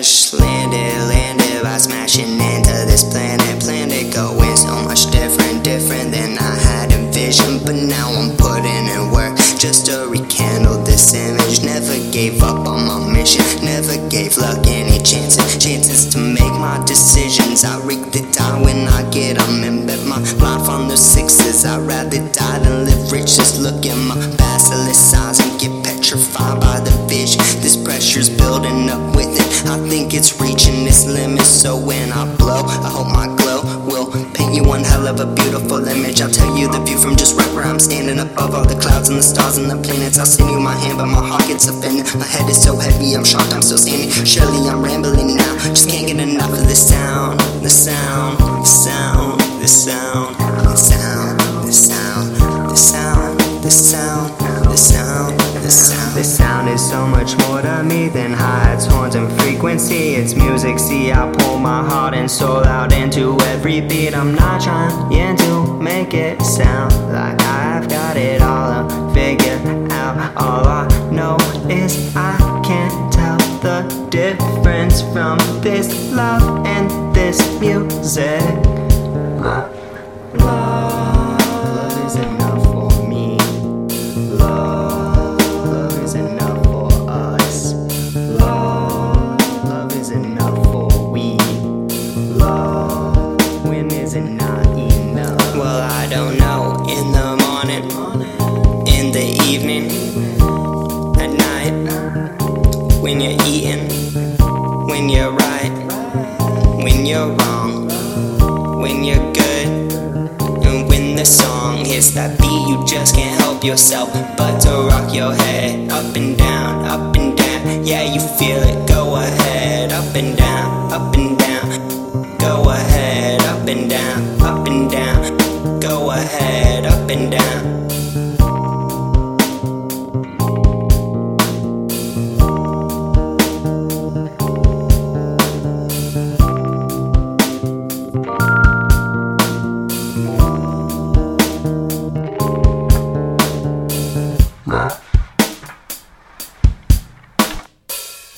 crash landed, landed by smashing into this planet. Planet going so much different, different than I had envisioned. But now I'm putting in work just to rekindle this image. Never gave up on my mission, never gave luck any chances. Chances to make my decisions. I rig the die when I get a and my life on the sixes. I'd rather die than live rich. Just look at my basilisk eyes and get petrified by the vision. This pressure's building up. I think it's reaching its limit. So when I blow, I hope my glow will paint you one hell of a beautiful image. I'll tell you the view from just right where I'm standing above all the clouds and the stars and the planets. I'll send you my hand, but my heart gets offended. My head is so heavy, I'm shocked, I'm still standing. Surely I'm rambling now. Just can't get enough of this sound, the sound, the sound, the sound, the sound, This sound is so much more to me than heights, horns, and frequency. It's music, see, I pour my heart and soul out into every beat. I'm not trying to make it sound like I've got it all figured out. All I know is I can't tell the difference from this love and this music. Love, love when you're wrong, when you're good, and when the song hits that beat, you just can't help yourself but to rock your head up and down, up and down. Yeah, you feel it. Go ahead, up and down, up and down. Go ahead, up and down, up and down. Go ahead, up and down.